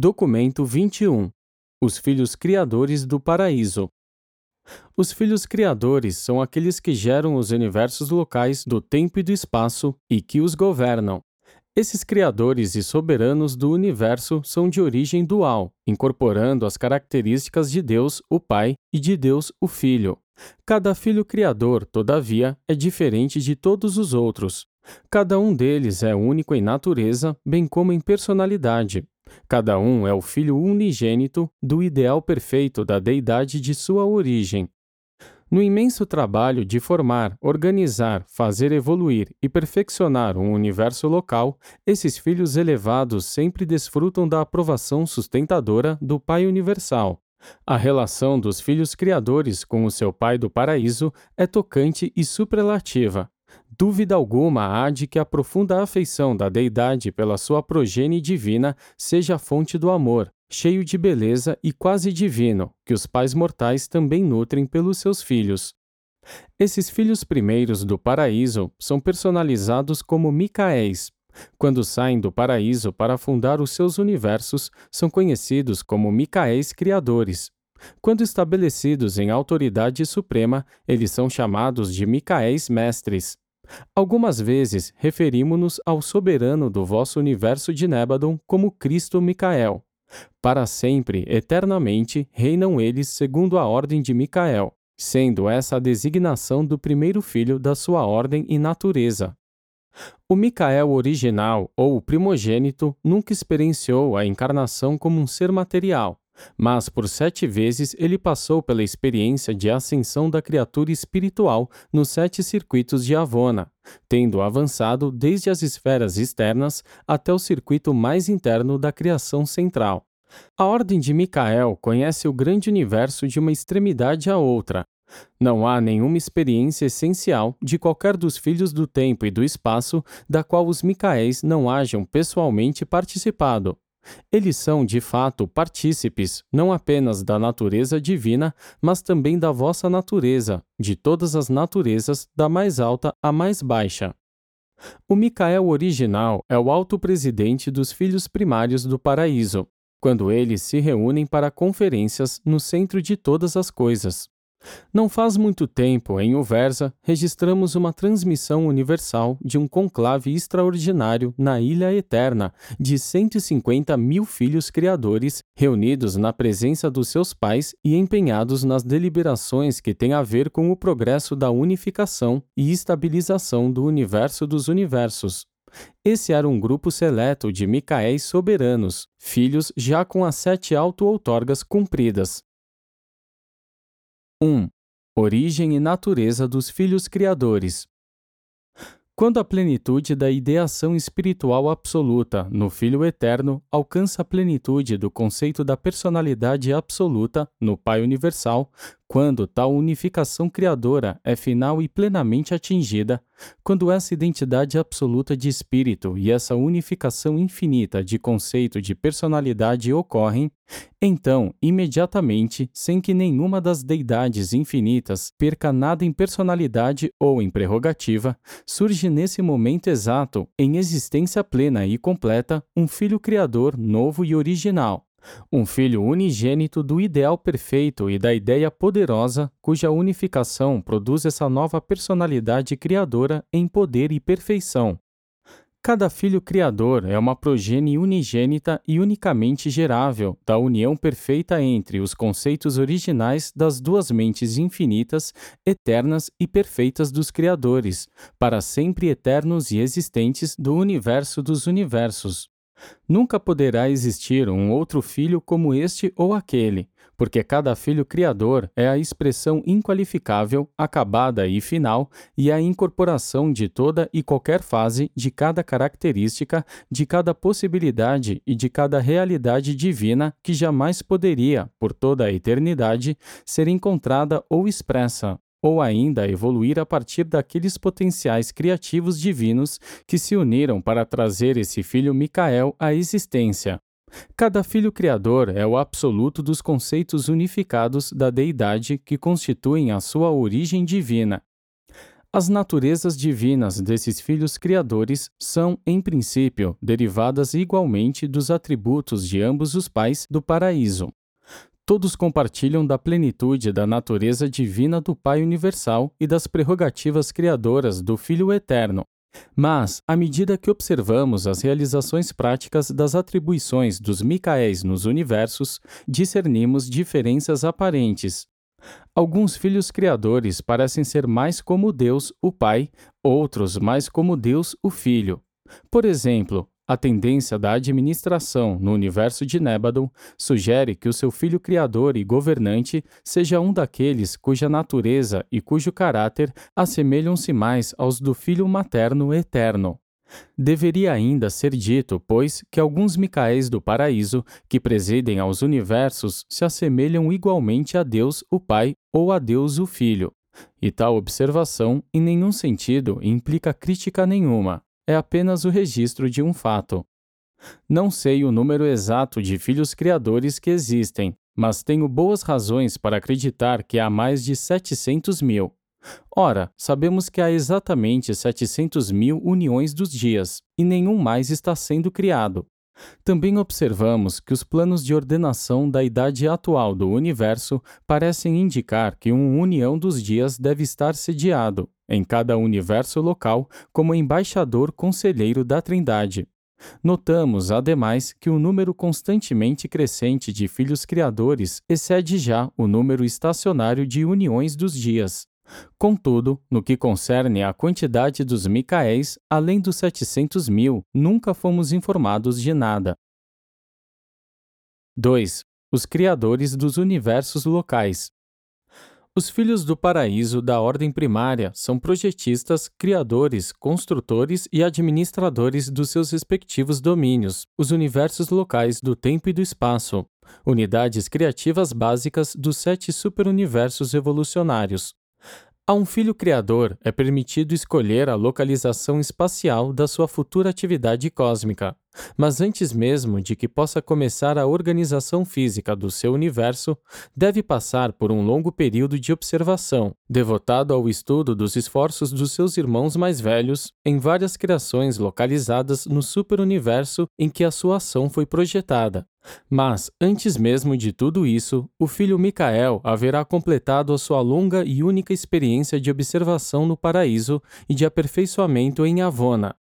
Documento 21 Os Filhos Criadores do Paraíso. Os filhos criadores são aqueles que geram os universos locais do tempo e do espaço e que os governam. Esses criadores e soberanos do universo são de origem dual, incorporando as características de Deus, o Pai, e de Deus, o Filho. Cada filho criador, todavia, é diferente de todos os outros. Cada um deles é único em natureza, bem como em personalidade. Cada um é o filho unigênito do ideal perfeito da deidade de sua origem. No imenso trabalho de formar, organizar, fazer evoluir e perfeccionar um universo local, esses filhos elevados sempre desfrutam da aprovação sustentadora do Pai Universal. A relação dos filhos criadores com o seu Pai do Paraíso é tocante e superlativa. Dúvida alguma há de que a profunda afeição da deidade pela sua progenie divina seja a fonte do amor, cheio de beleza e quase divino, que os pais mortais também nutrem pelos seus filhos. Esses filhos primeiros do paraíso são personalizados como Micaéis. Quando saem do paraíso para fundar os seus universos, são conhecidos como Micaéis criadores. Quando estabelecidos em autoridade suprema, eles são chamados de Micaéis mestres. Algumas vezes referimos-nos ao soberano do vosso universo de Nébadon como Cristo Micael. Para sempre, eternamente, reinam eles segundo a ordem de Micael, sendo essa a designação do primeiro filho da sua ordem e natureza. O Micael original, ou primogênito, nunca experienciou a encarnação como um ser material, mas por sete vezes ele passou pela experiência de ascensão da criatura espiritual nos sete circuitos de Avona, tendo avançado desde as esferas externas até o circuito mais interno da criação central. A Ordem de Micael conhece o grande universo de uma extremidade à outra. Não há nenhuma experiência essencial de qualquer dos filhos do tempo e do espaço da qual os Micaéis não hajam pessoalmente participado, eles são, de fato, partícipes, não apenas da natureza divina, mas também da vossa natureza, de todas as naturezas, da mais alta à mais baixa. O Micael original é o alto presidente dos filhos primários do paraíso, quando eles se reúnem para conferências no centro de todas as coisas. Não faz muito tempo, em Uversa, registramos uma transmissão universal de um conclave extraordinário na Ilha Eterna, de 150 mil filhos criadores reunidos na presença dos seus pais e empenhados nas deliberações que têm a ver com o progresso da unificação e estabilização do universo dos universos. Esse era um grupo seleto de Micaéis soberanos, filhos já com as sete auto-outorgas cumpridas, 1. Origem e natureza dos filhos criadores. Quando a plenitude da ideação espiritual absoluta no Filho Eterno alcança a plenitude do conceito da personalidade absoluta no Pai Universal, quando tal unificação criadora é final e plenamente atingida, quando essa identidade absoluta de espírito e essa unificação infinita de conceito de personalidade ocorrem, então, imediatamente, sem que nenhuma das deidades infinitas perca nada em personalidade ou em prerrogativa, surge nesse momento exato, em existência plena e completa, um Filho Criador novo e original um filho unigênito do ideal perfeito e da ideia poderosa, cuja unificação produz essa nova personalidade criadora em poder e perfeição. Cada filho criador é uma progenie unigênita e unicamente gerável da união perfeita entre os conceitos originais das duas mentes infinitas, eternas e perfeitas dos criadores, para sempre eternos e existentes do universo dos universos. Nunca poderá existir um outro filho como este ou aquele, porque cada filho criador é a expressão inqualificável, acabada e final, e a incorporação de toda e qualquer fase, de cada característica, de cada possibilidade e de cada realidade divina que jamais poderia, por toda a eternidade, ser encontrada ou expressa ou ainda evoluir a partir daqueles potenciais criativos divinos que se uniram para trazer esse filho Micael à existência. Cada filho criador é o absoluto dos conceitos unificados da deidade que constituem a sua origem divina. As naturezas divinas desses filhos criadores são, em princípio, derivadas igualmente dos atributos de ambos os pais do paraíso. Todos compartilham da plenitude da natureza divina do Pai Universal e das prerrogativas criadoras do Filho Eterno. Mas, à medida que observamos as realizações práticas das atribuições dos Micaéis nos universos, discernimos diferenças aparentes, Alguns filhos criadores parecem ser mais como Deus, o Pai, outros mais como Deus, o Filho. Por exemplo, a tendência da administração no universo de Nebadon sugere que o seu filho criador e governante seja um daqueles cuja natureza e cujo caráter assemelham-se mais aos do filho materno eterno. Deveria ainda ser dito, pois, que alguns Micaéis do paraíso, que presidem aos universos, se assemelham igualmente a Deus o Pai ou a Deus o Filho. E tal observação, em nenhum sentido, implica crítica nenhuma, é apenas o registro de um fato. Não sei o número exato de filhos criadores que existem, mas tenho boas razões para acreditar que há mais de 700 mil. Ora, sabemos que há exatamente 700 mil uniões dos dias, e nenhum mais está sendo criado. Também observamos que os planos de ordenação da idade atual do universo parecem indicar que uma união dos dias deve estar sediado, em cada universo local, como embaixador conselheiro da Trindade. Notamos, ademais, que o número constantemente crescente de filhos criadores excede já o número estacionário de uniões dos dias. Contudo, no que concerne à quantidade dos Micaéis, além dos 700 mil, nunca fomos informados de nada. 2. Os criadores dos universos locais. Os filhos do paraíso da ordem primária são projetistas, criadores, construtores e administradores dos seus respectivos domínios, os universos locais do tempo e do espaço, unidades criativas básicas dos sete superuniversos evolucionários, a um filho criador é permitido escolher a localização espacial da sua futura atividade cósmica, mas antes mesmo de que possa começar a organização física do seu universo, deve passar por um longo período de observação, devotado ao estudo dos esforços dos seus irmãos mais velhos em várias criações localizadas no superuniverso em que a sua ação foi projetada, mas, antes mesmo de tudo isso, o filho Micael haverá completado a sua longa e única experiência de observação no paraíso e de aperfeiçoamento em Avona,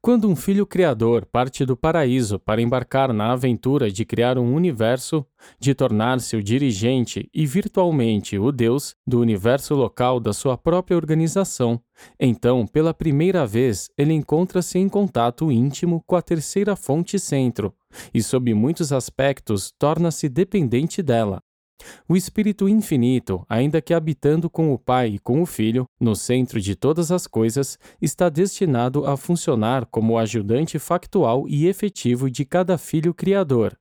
quando um filho criador parte do paraíso para embarcar na aventura de criar um universo, de tornar-se o dirigente e virtualmente o Deus do universo local da sua própria organização, então, pela primeira vez, ele encontra-se em contato íntimo com a terceira fonte centro e, sob muitos aspectos, torna-se dependente dela. O Espírito Infinito, ainda que habitando com o Pai e com o Filho, no centro de todas as coisas, está destinado a funcionar como ajudante factual e efetivo de cada filho criador.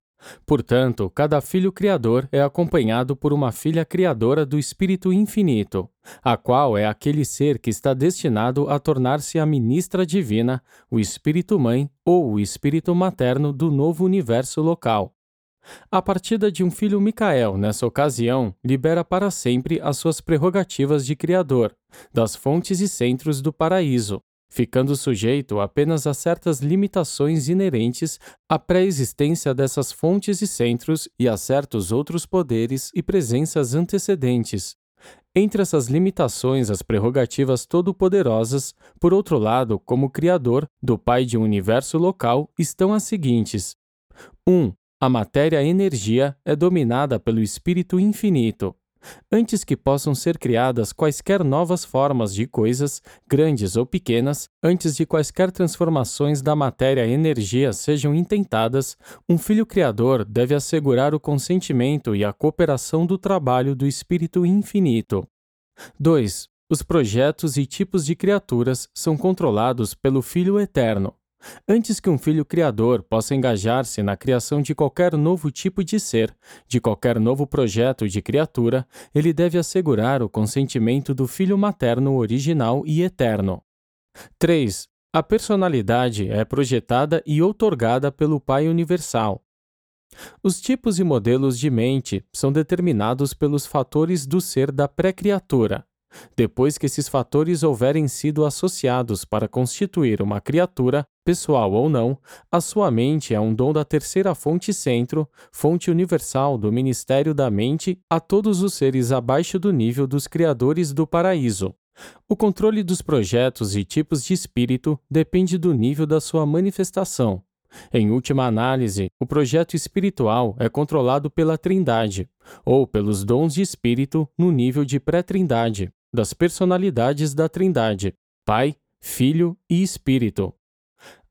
Portanto, cada filho criador é acompanhado por uma filha criadora do Espírito Infinito, a qual é aquele ser que está destinado a tornar-se a ministra divina, o Espírito Mãe ou o Espírito Materno do novo universo local. A partida de um filho Micael, nessa ocasião, libera para sempre as suas prerrogativas de criador, das fontes e centros do paraíso, ficando sujeito apenas a certas limitações inerentes à pré-existência dessas fontes e centros e a certos outros poderes e presenças antecedentes. Entre essas limitações, as prerrogativas todo-poderosas, por outro lado, como criador do Pai de um universo local, estão as seguintes: 1. Um, a matéria-energia é dominada pelo Espírito Infinito. Antes que possam ser criadas quaisquer novas formas de coisas, grandes ou pequenas, antes de quaisquer transformações da matéria-energia sejam intentadas, um filho criador deve assegurar o consentimento e a cooperação do trabalho do Espírito Infinito. 2. Os projetos e tipos de criaturas são controlados pelo Filho Eterno. Antes que um filho criador possa engajar-se na criação de qualquer novo tipo de ser, de qualquer novo projeto de criatura, ele deve assegurar o consentimento do filho materno original e eterno. 3. A personalidade é projetada e outorgada pelo Pai Universal. Os tipos e modelos de mente são determinados pelos fatores do ser da pré-criatura, Depois que esses fatores houverem sido associados para constituir uma criatura, pessoal ou não, a sua mente é um dom da terceira fonte centro, fonte universal do ministério da mente a todos os seres abaixo do nível dos criadores do paraíso. O controle dos projetos e tipos de espírito depende do nível da sua manifestação. Em última análise, o projeto espiritual é controlado pela Trindade, ou pelos dons de espírito no nível de pré-trindade, das personalidades da Trindade, Pai, Filho e Espírito.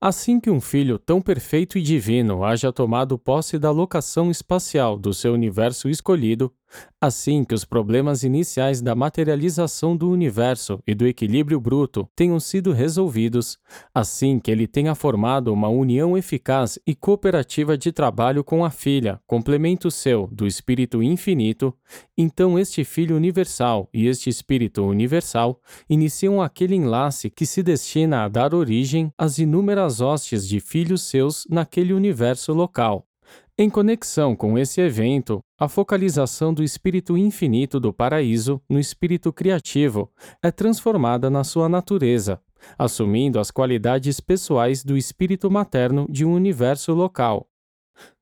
Assim que um filho tão perfeito e divino haja tomado posse da locação espacial do seu universo escolhido, assim que os problemas iniciais da materialização do universo e do equilíbrio bruto tenham sido resolvidos, assim que ele tenha formado uma união eficaz e cooperativa de trabalho com a filha, complemento seu do espírito infinito, então este filho universal e este espírito universal iniciam aquele enlace que se destina a dar origem às inúmeras hostes de filhos seus naquele universo local. Em conexão com esse evento, a focalização do espírito infinito do paraíso no espírito criativo é transformada na sua natureza, assumindo as qualidades pessoais do espírito materno de um universo local.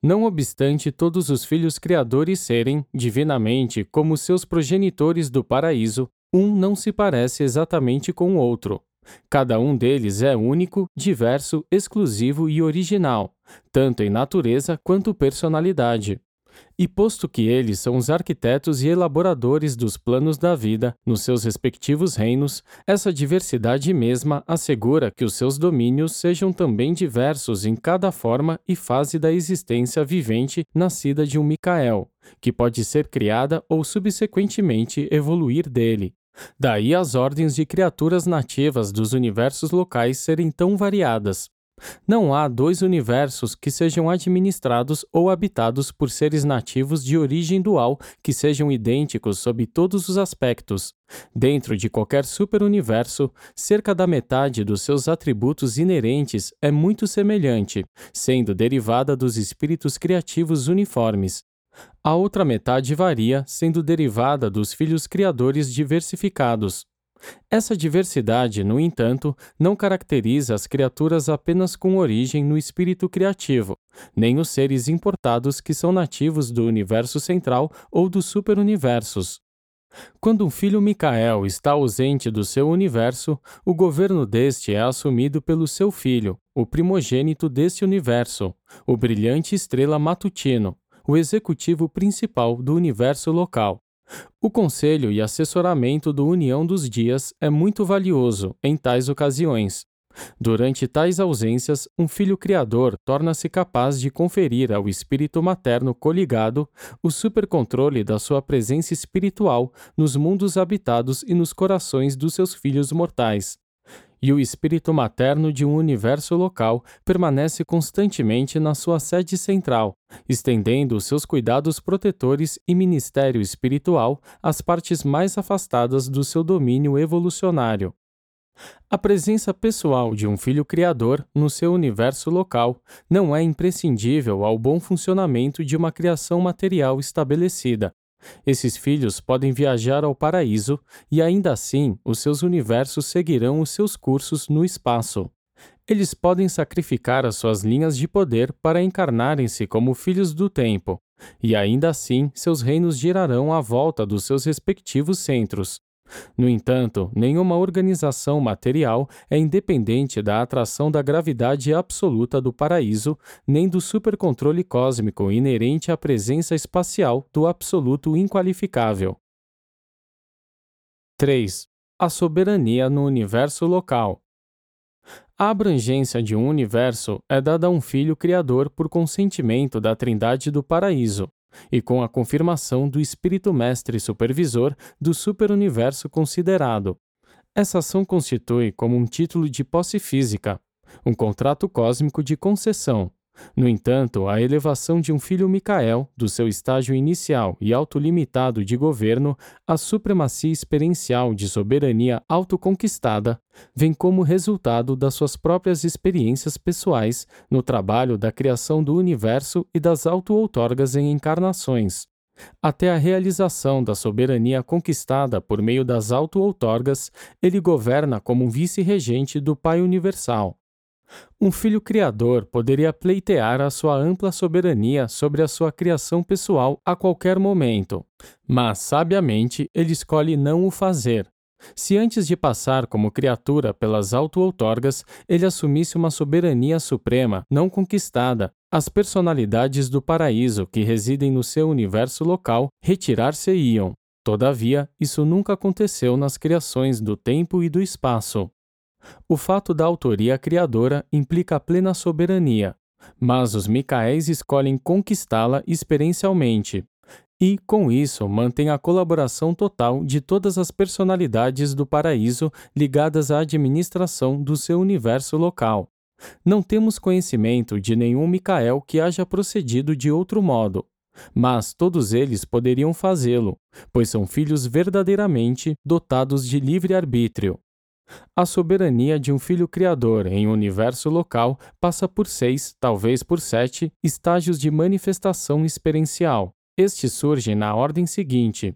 Não obstante todos os filhos criadores serem, divinamente, como seus progenitores do paraíso, um não se parece exatamente com o outro. Cada um deles é único, diverso, exclusivo e original, tanto em natureza quanto personalidade. E posto que eles são os arquitetos e elaboradores dos planos da vida nos seus respectivos reinos, essa diversidade mesma assegura que os seus domínios sejam também diversos em cada forma e fase da existência vivente nascida de um Micael, que pode ser criada ou subsequentemente evoluir dele. Daí as ordens de criaturas nativas dos universos locais serem tão variadas. Não há dois universos que sejam administrados ou habitados por seres nativos de origem dual que sejam idênticos sob todos os aspectos. Dentro de qualquer superuniverso, cerca da metade dos seus atributos inerentes é muito semelhante, sendo derivada dos espíritos criativos uniformes. A outra metade varia, sendo derivada dos filhos criadores diversificados. Essa diversidade, no entanto, não caracteriza as criaturas apenas com origem no espírito criativo, nem os seres importados que são nativos do universo central ou dos superuniversos. Quando um filho Micael está ausente do seu universo, o governo deste é assumido pelo seu filho, o primogênito deste universo, o brilhante estrela matutino, o executivo principal do universo local. O conselho e assessoramento do União dos Dias é muito valioso em tais ocasiões. Durante tais ausências, um filho criador torna-se capaz de conferir ao espírito materno coligado o supercontrole da sua presença espiritual nos mundos habitados e nos corações dos seus filhos mortais e o espírito materno de um universo local permanece constantemente na sua sede central, estendendo os seus cuidados protetores e ministério espiritual às partes mais afastadas do seu domínio evolucionário. A presença pessoal de um filho criador no seu universo local não é imprescindível ao bom funcionamento de uma criação material estabelecida, esses filhos podem viajar ao paraíso e ainda assim os seus universos seguirão os seus cursos no espaço. Eles podem sacrificar as suas linhas de poder para encarnarem-se como filhos do tempo, e ainda assim seus reinos girarão à volta dos seus respectivos centros, no entanto, nenhuma organização material é independente da atração da gravidade absoluta do paraíso, nem do supercontrole cósmico inerente à presença espacial do absoluto inqualificável. 3. A soberania no universo local. A abrangência de um universo é dada a um filho criador por consentimento da Trindade do Paraíso, e com a confirmação do espírito mestre supervisor do superuniverso considerado. Essa ação constitui como um título de posse física, um contrato cósmico de concessão, no entanto, a elevação de um filho Micael, do seu estágio inicial e autolimitado de governo, à supremacia experiencial de soberania autoconquistada, vem como resultado das suas próprias experiências pessoais no trabalho da criação do universo e das auto-outorgas em encarnações. Até a realização da soberania conquistada por meio das auto-outorgas, ele governa como um vice-regente do Pai Universal. Um filho criador poderia pleitear a sua ampla soberania sobre a sua criação pessoal a qualquer momento, mas, sabiamente, ele escolhe não o fazer. Se antes de passar como criatura pelas auto-outorgas, ele assumisse uma soberania suprema não conquistada, as personalidades do paraíso que residem no seu universo local retirar-se-iam. Todavia, isso nunca aconteceu nas criações do tempo e do espaço. O fato da autoria criadora implica plena soberania, mas os Micaéis escolhem conquistá-la experiencialmente. E, com isso, mantém a colaboração total de todas as personalidades do paraíso ligadas à administração do seu universo local. Não temos conhecimento de nenhum Micael que haja procedido de outro modo, mas todos eles poderiam fazê-lo, pois são filhos verdadeiramente dotados de livre-arbítrio. A soberania de um filho criador em um universo local passa por seis, talvez por sete, estágios de manifestação experiencial. Estes surgem na ordem seguinte: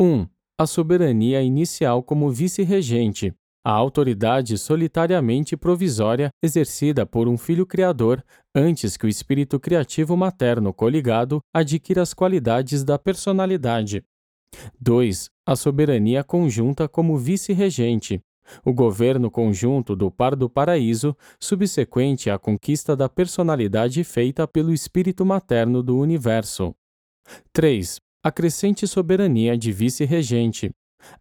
1. Um, a soberania inicial como vice-regente, a autoridade solitariamente provisória exercida por um filho criador antes que o espírito criativo materno coligado adquira as qualidades da personalidade. 2. A soberania conjunta como vice-regente, o governo conjunto do par do paraíso, subsequente à conquista da personalidade feita pelo espírito materno do universo. 3. A crescente soberania de vice-regente,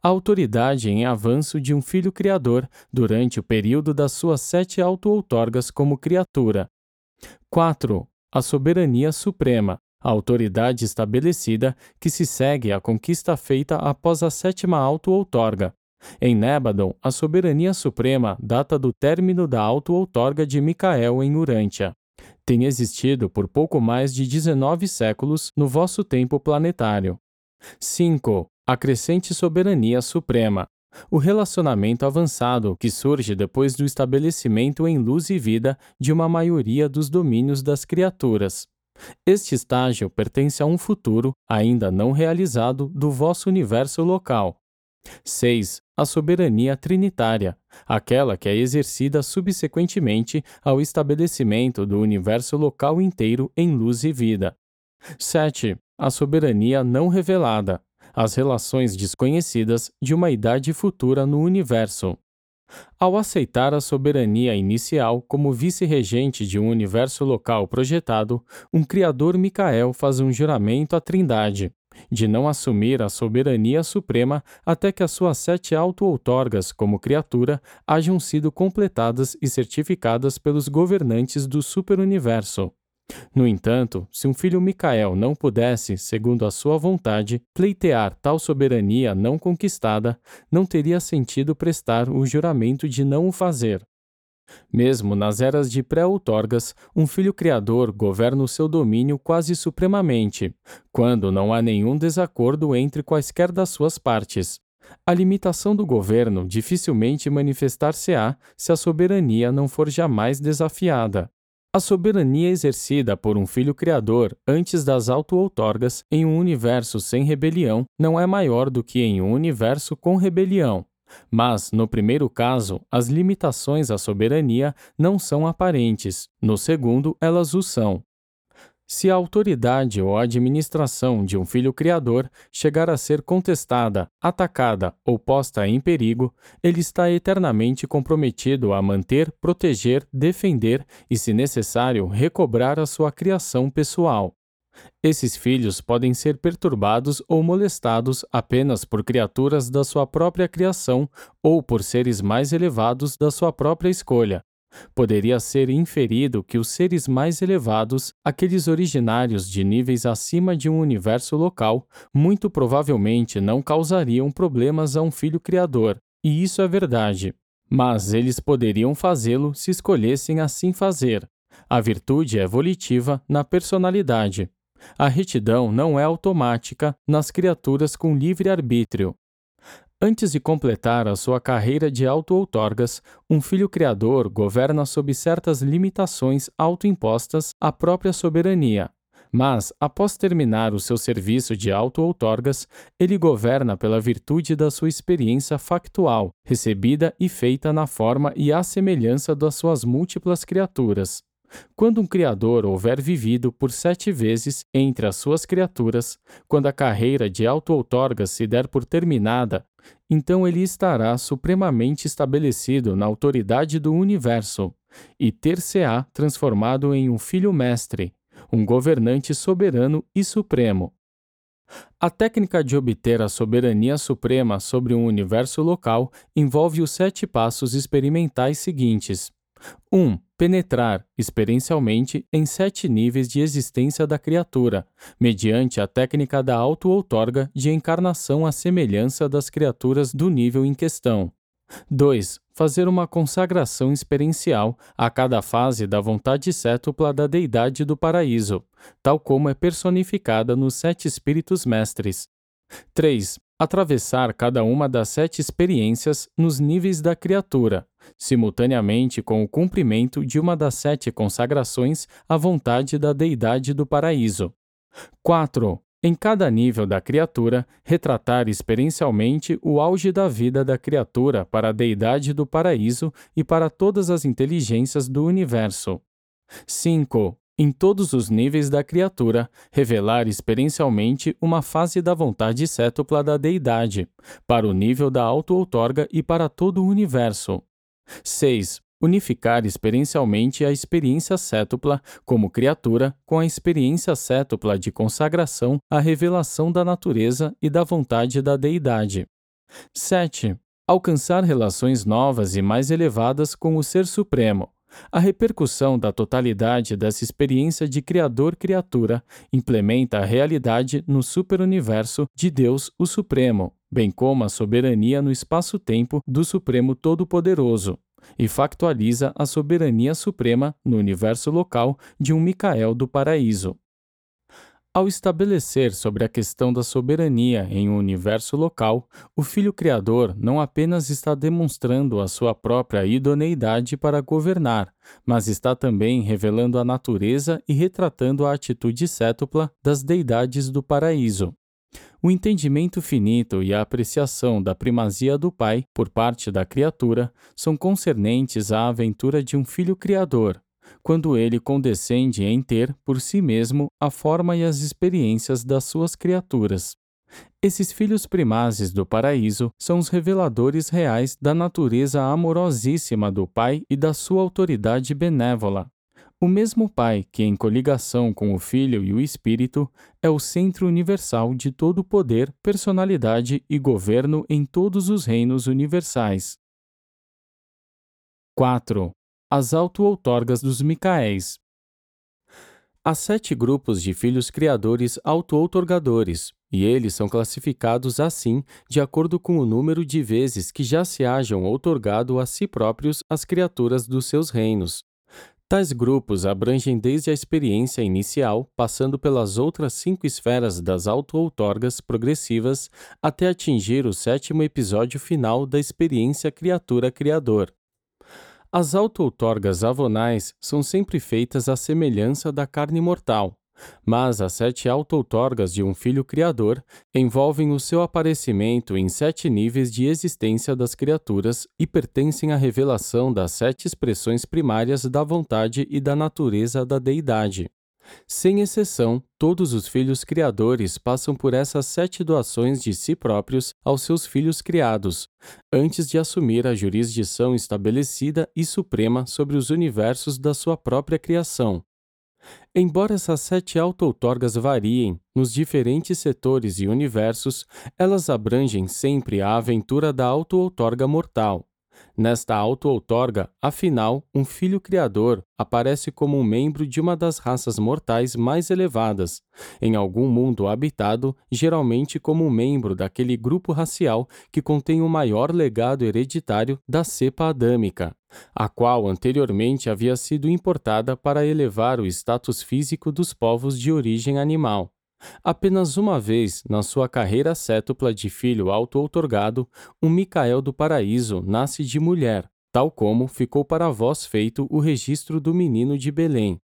a autoridade em avanço de um filho criador durante o período das suas sete auto-outorgas como criatura. 4. A soberania suprema, a autoridade estabelecida que se segue à conquista feita após a sétima auto-outorga, em Nébadon, a soberania suprema data do término da auto-outorga de Micael em Urântia. Tem existido por pouco mais de 19 séculos no vosso tempo planetário. 5. A crescente soberania suprema. O relacionamento avançado que surge depois do estabelecimento em luz e vida de uma maioria dos domínios das criaturas. Este estágio pertence a um futuro, ainda não realizado, do vosso universo local, 6. A soberania trinitária, aquela que é exercida subsequentemente ao estabelecimento do universo local inteiro em luz e vida. 7. A soberania não revelada, as relações desconhecidas de uma idade futura no universo. Ao aceitar a soberania inicial como vice-regente de um universo local projetado, um Criador Micael faz um juramento à Trindade, de não assumir a soberania suprema até que as suas sete auto-outorgas como criatura hajam sido completadas e certificadas pelos governantes do superuniverso. No entanto, se um filho Micael não pudesse, segundo a sua vontade, pleitear tal soberania não conquistada, não teria sentido prestar o juramento de não o fazer. Mesmo nas eras de pré-outorgas, um filho criador governa o seu domínio quase supremamente, quando não há nenhum desacordo entre quaisquer das suas partes. A limitação do governo dificilmente manifestar-se-á se a soberania não for jamais desafiada. A soberania exercida por um filho criador antes das auto-outorgas em um universo sem rebelião não é maior do que em um universo com rebelião. Mas, no primeiro caso, as limitações à soberania não são aparentes, no segundo, elas o são. Se a autoridade ou a administração de um filho criador chegar a ser contestada, atacada ou posta em perigo, ele está eternamente comprometido a manter, proteger, defender e, se necessário, recobrar a sua criação pessoal. Esses filhos podem ser perturbados ou molestados apenas por criaturas da sua própria criação ou por seres mais elevados da sua própria escolha. Poderia ser inferido que os seres mais elevados, aqueles originários de níveis acima de um universo local, muito provavelmente não causariam problemas a um filho criador, e isso é verdade. Mas eles poderiam fazê-lo se escolhessem assim fazer. A virtude é volitiva na personalidade, a retidão não é automática nas criaturas com livre arbítrio. Antes de completar a sua carreira de auto-outorgas, um filho criador governa sob certas limitações autoimpostas à própria soberania, Mas, após terminar o seu serviço de auto-outorgas, ele governa pela virtude da sua experiência factual, recebida e feita na forma e à semelhança das suas múltiplas criaturas. Quando um Criador houver vivido por sete vezes entre as suas criaturas, quando a carreira de auto-outorgas se der por terminada, então ele estará supremamente estabelecido na autoridade do universo e ter-se-á transformado em um filho-mestre, um governante soberano e supremo. A técnica de obter a soberania suprema sobre um universo local envolve os sete passos experimentais seguintes. 1. Um, penetrar, experiencialmente, em sete níveis de existência da criatura, mediante a técnica da auto-outorga de encarnação à semelhança das criaturas do nível em questão. 2. Fazer uma consagração experiencial a cada fase da vontade cétupla da deidade do paraíso, tal como é personificada nos sete espíritos mestres. 3. Atravessar cada uma das sete experiências nos níveis da criatura, simultaneamente com o cumprimento de uma das sete consagrações à vontade da deidade do paraíso. 4 em cada nível da criatura, retratar experiencialmente o auge da vida da criatura para a deidade do paraíso e para todas as inteligências do universo. 5. Em todos os níveis da criatura, revelar experiencialmente uma fase da vontade cétupla da deidade, para o nível da auto-outorga e para todo o universo. 6 unificar experiencialmente a experiência cétupla como criatura com a experiência cétupla de consagração à revelação da natureza e da vontade da deidade. 7. Alcançar relações novas e mais elevadas com o Ser Supremo. A repercussão da totalidade dessa experiência de Criador-criatura implementa a realidade no superuniverso de Deus, o Supremo, bem como a soberania no espaço-tempo do Supremo Todo-Poderoso, e factualiza a soberania suprema no universo local de um Micael do paraíso. Ao estabelecer sobre a questão da soberania em um universo local, o Filho Criador não apenas está demonstrando a sua própria idoneidade para governar, mas está também revelando a natureza e retratando a atitude cétupla das deidades do paraíso. O entendimento finito e a apreciação da primazia do Pai por parte da criatura são concernentes à aventura de um filho criador, quando ele condescende em ter, por si mesmo, a forma e as experiências das suas criaturas. Esses filhos primazes do paraíso são os reveladores reais da natureza amorosíssima do Pai e da sua autoridade benévola, o mesmo Pai que, em coligação com o Filho e o Espírito, é o centro universal de todo poder, personalidade e governo em todos os reinos universais. 4. As auto-outorgas dos Micaéis. Há sete grupos de filhos criadores auto-outorgadores, e eles são classificados assim de acordo com o número de vezes que já se hajam outorgado a si próprios as criaturas dos seus reinos, Tais grupos abrangem desde a experiência inicial, passando pelas outras cinco esferas das auto-outorgas progressivas, até atingir o sétimo episódio final da experiência criatura-criador. As auto-outorgas avonais são sempre feitas à semelhança da carne mortal, mas as sete auto-outorgas de um filho criador envolvem o seu aparecimento em sete níveis de existência das criaturas e pertencem à revelação das sete expressões primárias da vontade e da natureza da deidade. Sem exceção, todos os filhos criadores passam por essas sete doações de si próprios aos seus filhos criados, antes de assumir a jurisdição estabelecida e suprema sobre os universos da sua própria criação, Embora essas sete auto-outorgas variem nos diferentes setores e universos, elas abrangem sempre a aventura da auto-outorga mortal, Nesta auto-outorga, afinal, um filho criador aparece como um membro de uma das raças mortais mais elevadas, em algum mundo habitado, geralmente como um membro daquele grupo racial que contém o maior legado hereditário da cepa adâmica, a qual anteriormente havia sido importada para elevar o status físico dos povos de origem animal. Apenas uma vez na sua carreira cétupla de filho auto-outorgado, um Micael do paraíso nasce de mulher, tal como ficou para vós feito o registro do menino de Belém.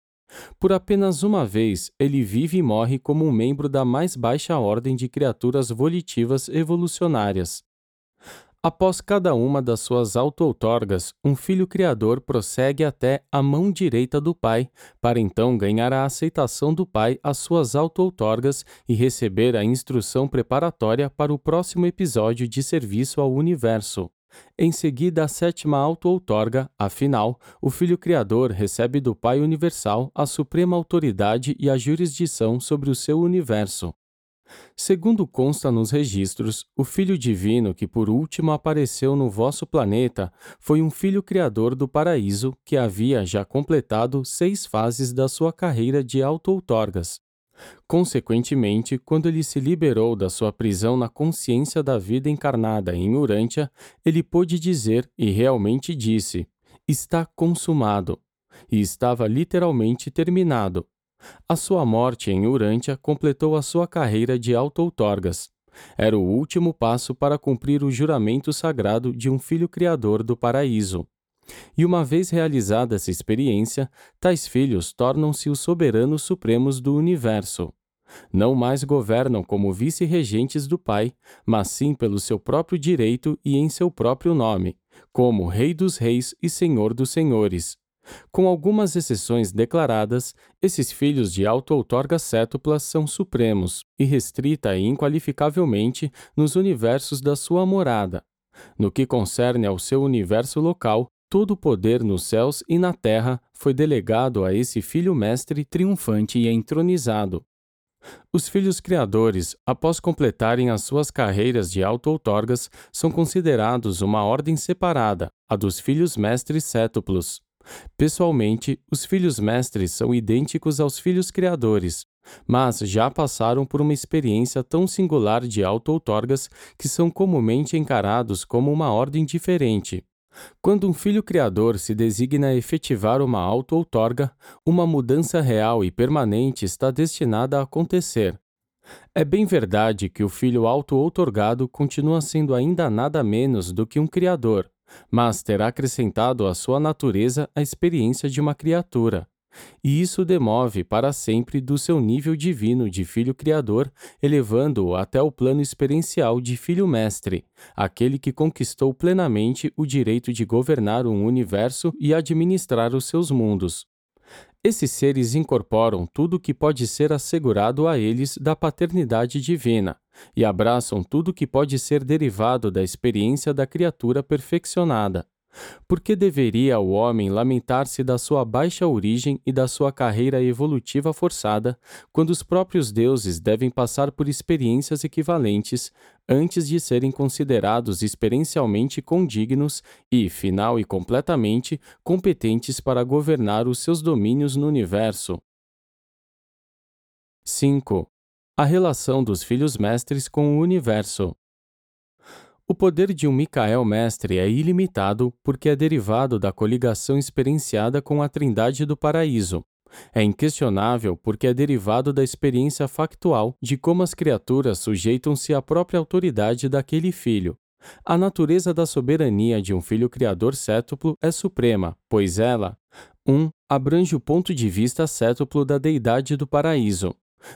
Por apenas uma vez, ele vive e morre como um membro da mais baixa ordem de criaturas volitivas evolucionárias. Após cada uma das suas auto-outorgas, um filho criador prossegue até a mão direita do pai, para então ganhar a aceitação do pai às suas auto-outorgas e receber a instrução preparatória para o próximo episódio de serviço ao universo. Em seguida, a sétima auto-outorga, afinal, o Filho Criador recebe do Pai Universal a suprema autoridade e a jurisdição sobre o seu universo. Segundo consta nos registros, o Filho Divino que por último apareceu no vosso planeta foi um Filho Criador do Paraíso que havia já completado seis fases da sua carreira de auto-outorgas. Consequentemente, quando ele se liberou da sua prisão na consciência da vida encarnada em Urântia, ele pôde dizer, e realmente disse, está consumado. E estava literalmente terminado. A sua morte em Urântia completou a sua carreira de auto-outorgas. Era o último passo para cumprir o juramento sagrado de um filho criador do paraíso. E uma vez realizada essa experiência, tais filhos tornam-se os soberanos supremos do universo. Não mais governam como vice-regentes do Pai, mas sim pelo seu próprio direito e em seu próprio nome, como Rei dos Reis e Senhor dos Senhores. Com algumas exceções declaradas, esses filhos de auto-outorga cétupla são supremos, irrestrita e inqualificavelmente nos universos da sua morada. No que concerne ao seu universo local, Todo o poder nos céus e na terra foi delegado a esse Filho Mestre triunfante e entronizado. Os filhos criadores, após completarem as suas carreiras de auto-outorgas, são considerados uma ordem separada, a dos filhos mestres cétuplos. Pessoalmente, os filhos mestres são idênticos aos filhos criadores, mas já passaram por uma experiência tão singular de auto-outorgas que são comumente encarados como uma ordem diferente. Quando um filho criador se designa a efetivar uma auto-outorga, uma mudança real e permanente está destinada a acontecer. É bem verdade que o filho auto-outorgado continua sendo ainda nada menos do que um criador, mas terá acrescentado à sua natureza a experiência de uma criatura e isso demove para sempre do seu nível divino de filho criador, elevando-o até o plano experiencial de filho mestre, aquele que conquistou plenamente o direito de governar um universo e administrar os seus mundos. Esses seres incorporam tudo que pode ser assegurado a eles da paternidade divina e abraçam tudo que pode ser derivado da experiência da criatura perfeccionada. Por que deveria o homem lamentar-se da sua baixa origem e da sua carreira evolutiva forçada, quando os próprios deuses devem passar por experiências equivalentes antes de serem considerados experiencialmente condignos e, final e completamente, competentes para governar os seus domínios no universo? 5. A relação dos filhos mestres com o universo. O poder de um Micael mestre é ilimitado porque é derivado da coligação experienciada com a Trindade do Paraíso. É inquestionável porque é derivado da experiência factual de como as criaturas sujeitam-se à própria autoridade daquele filho. A natureza da soberania de um filho criador cétuplo é suprema, pois ela 1. Um, abrange o ponto de vista cétuplo da deidade do paraíso.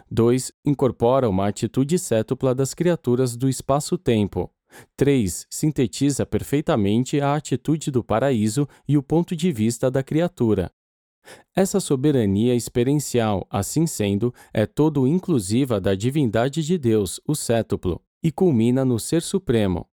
2. Incorpora uma atitude cétupla das criaturas do espaço-tempo. 3. Sintetiza perfeitamente a atitude do paraíso e o ponto de vista da criatura. Essa soberania experiencial, assim sendo, é todo inclusiva da divindade de Deus, o cétuplo, e culmina no Ser Supremo,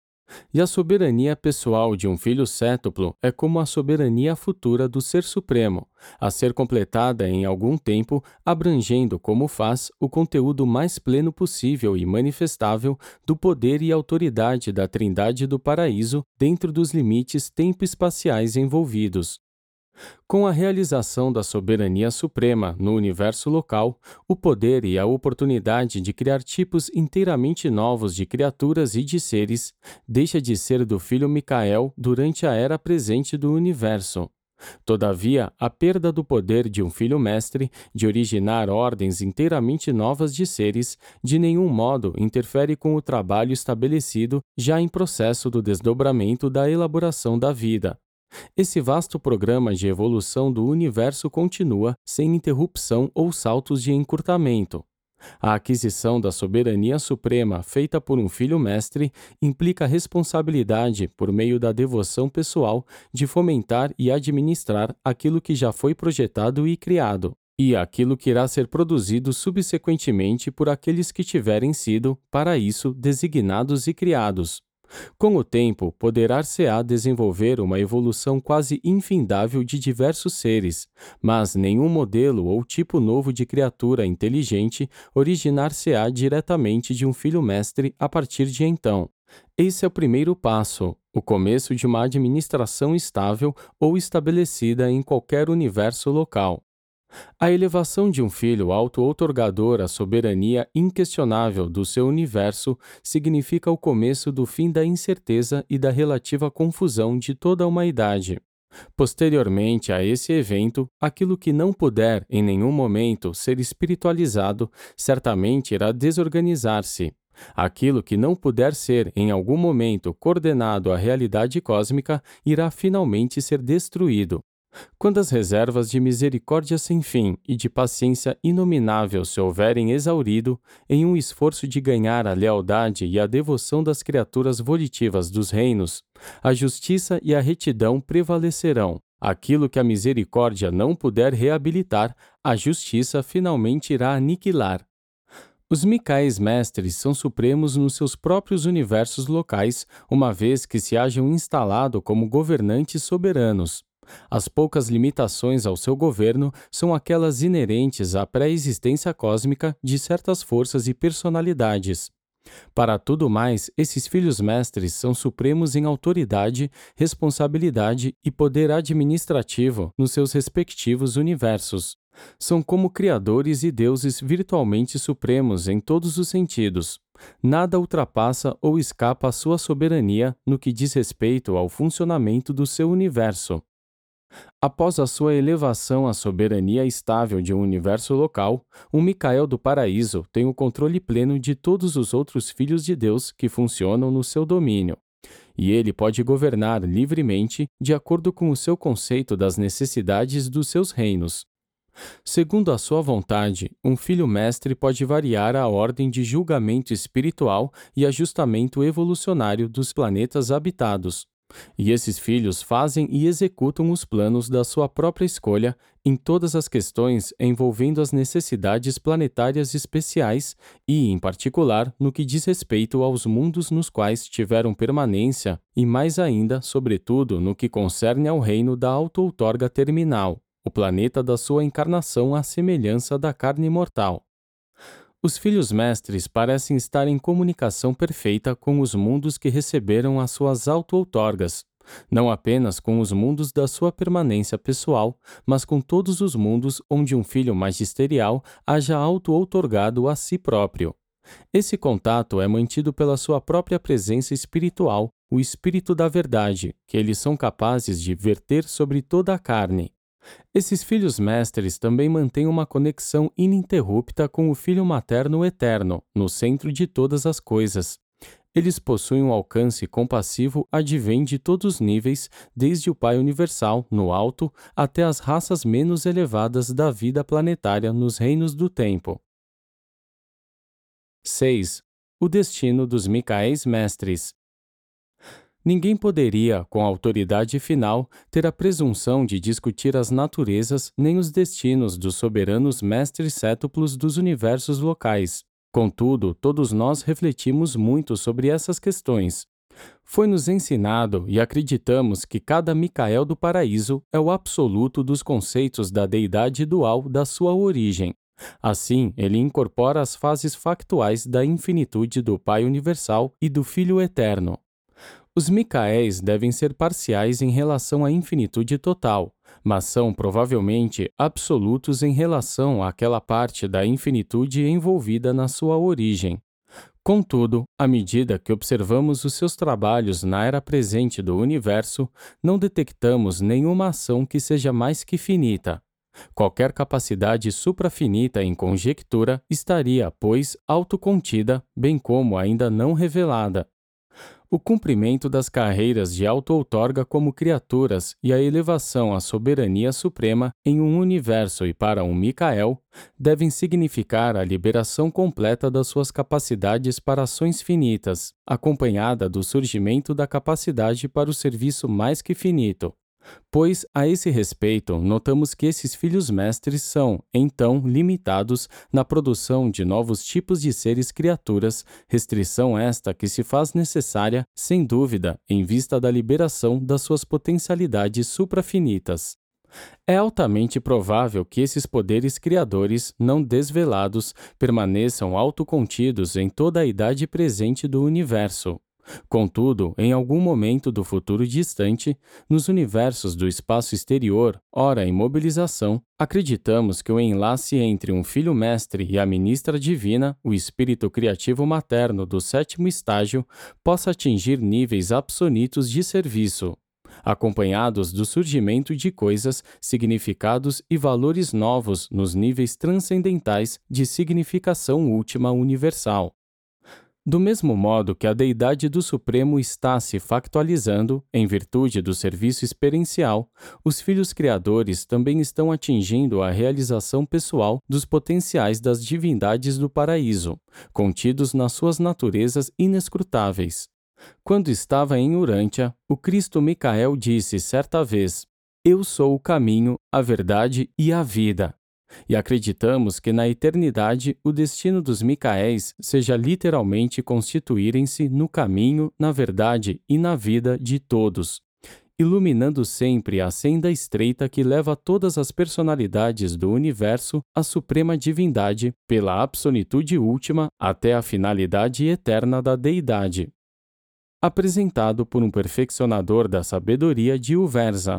e a soberania pessoal de um filho cétuplo é como a soberania futura do Ser Supremo, a ser completada em algum tempo, abrangendo, como faz, o conteúdo mais pleno possível e manifestável do poder e autoridade da Trindade do Paraíso dentro dos limites tempo-espaciais envolvidos. Com a realização da soberania suprema no universo local, o poder e a oportunidade de criar tipos inteiramente novos de criaturas e de seres deixa de ser do filho Micael durante a era presente do universo. Todavia, a perda do poder de um filho mestre de originar ordens inteiramente novas de seres de nenhum modo interfere com o trabalho estabelecido já em processo do desdobramento da elaboração da vida. Esse vasto programa de evolução do universo continua sem interrupção ou saltos de encurtamento. A aquisição da soberania suprema feita por um filho mestre implica responsabilidade por meio da devoção pessoal de fomentar e administrar aquilo que já foi projetado e criado, e aquilo que irá ser produzido subsequentemente por aqueles que tiverem sido, para isso, designados e criados. Com o tempo, poderá-se-á desenvolver uma evolução quase infindável de diversos seres, mas nenhum modelo ou tipo novo de criatura inteligente originar-se-á diretamente de um filho mestre a partir de então. Esse é o primeiro passo, o começo de uma administração estável ou estabelecida em qualquer universo local. A elevação de um filho auto-outorgador à soberania inquestionável do seu universo significa o começo do fim da incerteza e da relativa confusão de toda uma idade. Posteriormente a esse evento, aquilo que não puder em nenhum momento ser espiritualizado certamente irá desorganizar-se. Aquilo que não puder ser em algum momento coordenado à realidade cósmica irá finalmente ser destruído, quando as reservas de misericórdia sem fim e de paciência inominável se houverem exaurido, em um esforço de ganhar a lealdade e a devoção das criaturas volitivas dos reinos, a justiça e a retidão prevalecerão. Aquilo que a misericórdia não puder reabilitar, a justiça finalmente irá aniquilar. Os Micaes mestres são supremos nos seus próprios universos locais, uma vez que se hajam instalado como governantes soberanos. As poucas limitações ao seu governo são aquelas inerentes à pré-existência cósmica de certas forças e personalidades. Para tudo mais, esses filhos mestres são supremos em autoridade, responsabilidade e poder administrativo nos seus respectivos universos. São como criadores e deuses virtualmente supremos em todos os sentidos. Nada ultrapassa ou escapa à sua soberania no que diz respeito ao funcionamento do seu universo. Após a sua elevação à soberania estável de um universo local, o Micael do Paraíso tem o controle pleno de todos os outros filhos de Deus que funcionam no seu domínio. E ele pode governar livremente de acordo com o seu conceito das necessidades dos seus reinos. Segundo a sua vontade, um filho mestre pode variar a ordem de julgamento espiritual e ajustamento evolucionário dos planetas habitados, e esses filhos fazem e executam os planos da sua própria escolha em todas as questões envolvendo as necessidades planetárias especiais e, em particular, no que diz respeito aos mundos nos quais tiveram permanência e, mais ainda, sobretudo, no que concerne ao reino da auto-outorga terminal, o planeta da sua encarnação à semelhança da carne mortal. Os filhos mestres parecem estar em comunicação perfeita com os mundos que receberam as suas auto-outorgas, não apenas com os mundos da sua permanência pessoal, mas com todos os mundos onde um filho magisterial haja auto-outorgado a si próprio. Esse contato é mantido pela sua própria presença espiritual, o Espírito da Verdade, que eles são capazes de verter sobre toda a carne, esses filhos mestres também mantêm uma conexão ininterrupta com o Filho materno eterno, no centro de todas as coisas. Eles possuem um alcance compassivo advém de todos os níveis, desde o Pai Universal, no alto, até as raças menos elevadas da vida planetária nos reinos do tempo. 6. O destino dos Micaéis Mestres Ninguém poderia, com autoridade final, ter a presunção de discutir as naturezas nem os destinos dos soberanos mestres sétuplos dos universos locais. Contudo, todos nós refletimos muito sobre essas questões. Foi-nos ensinado e acreditamos que cada Micael do paraíso é o absoluto dos conceitos da deidade dual da sua origem. Assim, ele incorpora as fases factuais da infinitude do Pai Universal e do Filho Eterno. Os Micaéis devem ser parciais em relação à infinitude total, mas são provavelmente absolutos em relação àquela parte da infinitude envolvida na sua origem. Contudo, à medida que observamos os seus trabalhos na era presente do universo, não detectamos nenhuma ação que seja mais que finita. Qualquer capacidade suprafinita em conjectura estaria, pois, autocontida, bem como ainda não revelada, O cumprimento das carreiras de auto-outorga como criaturas e a elevação à soberania suprema em um universo e para um Micael devem significar a liberação completa das suas capacidades para ações finitas, acompanhada do surgimento da capacidade para o serviço mais que finito, Pois, a esse respeito, notamos que esses filhos mestres são, então, limitados na produção de novos tipos de seres criaturas, restrição esta que se faz necessária, sem dúvida, em vista da liberação das suas potencialidades suprafinitas. É altamente provável que esses poderes criadores, não desvelados, permaneçam autocontidos em toda a idade presente do universo, Contudo, em algum momento do futuro distante, nos universos do espaço exterior, ora em mobilização, acreditamos que o enlace entre um filho mestre e a ministra divina, o espírito criativo materno do sétimo estágio, possa atingir níveis absolutos de serviço, acompanhados do surgimento de coisas, significados e valores novos nos níveis transcendentais de significação última universal. Do mesmo modo que a deidade do Supremo está se factualizando em virtude do serviço experiencial, os filhos criadores também estão atingindo a realização pessoal dos potenciais das divindades do paraíso, contidos nas suas naturezas inescrutáveis. Quando estava em Urântia, o Cristo Micael disse certa vez: Eu sou o caminho, a verdade e a vida e acreditamos que na eternidade o destino dos Micaéis seja literalmente constituírem-se no caminho, na verdade e na vida de todos, iluminando sempre a senda estreita que leva todas as personalidades do universo à suprema divindade, pela absolutude última até a finalidade eterna da deidade. Apresentado por um perfeccionador da sabedoria de Uversa.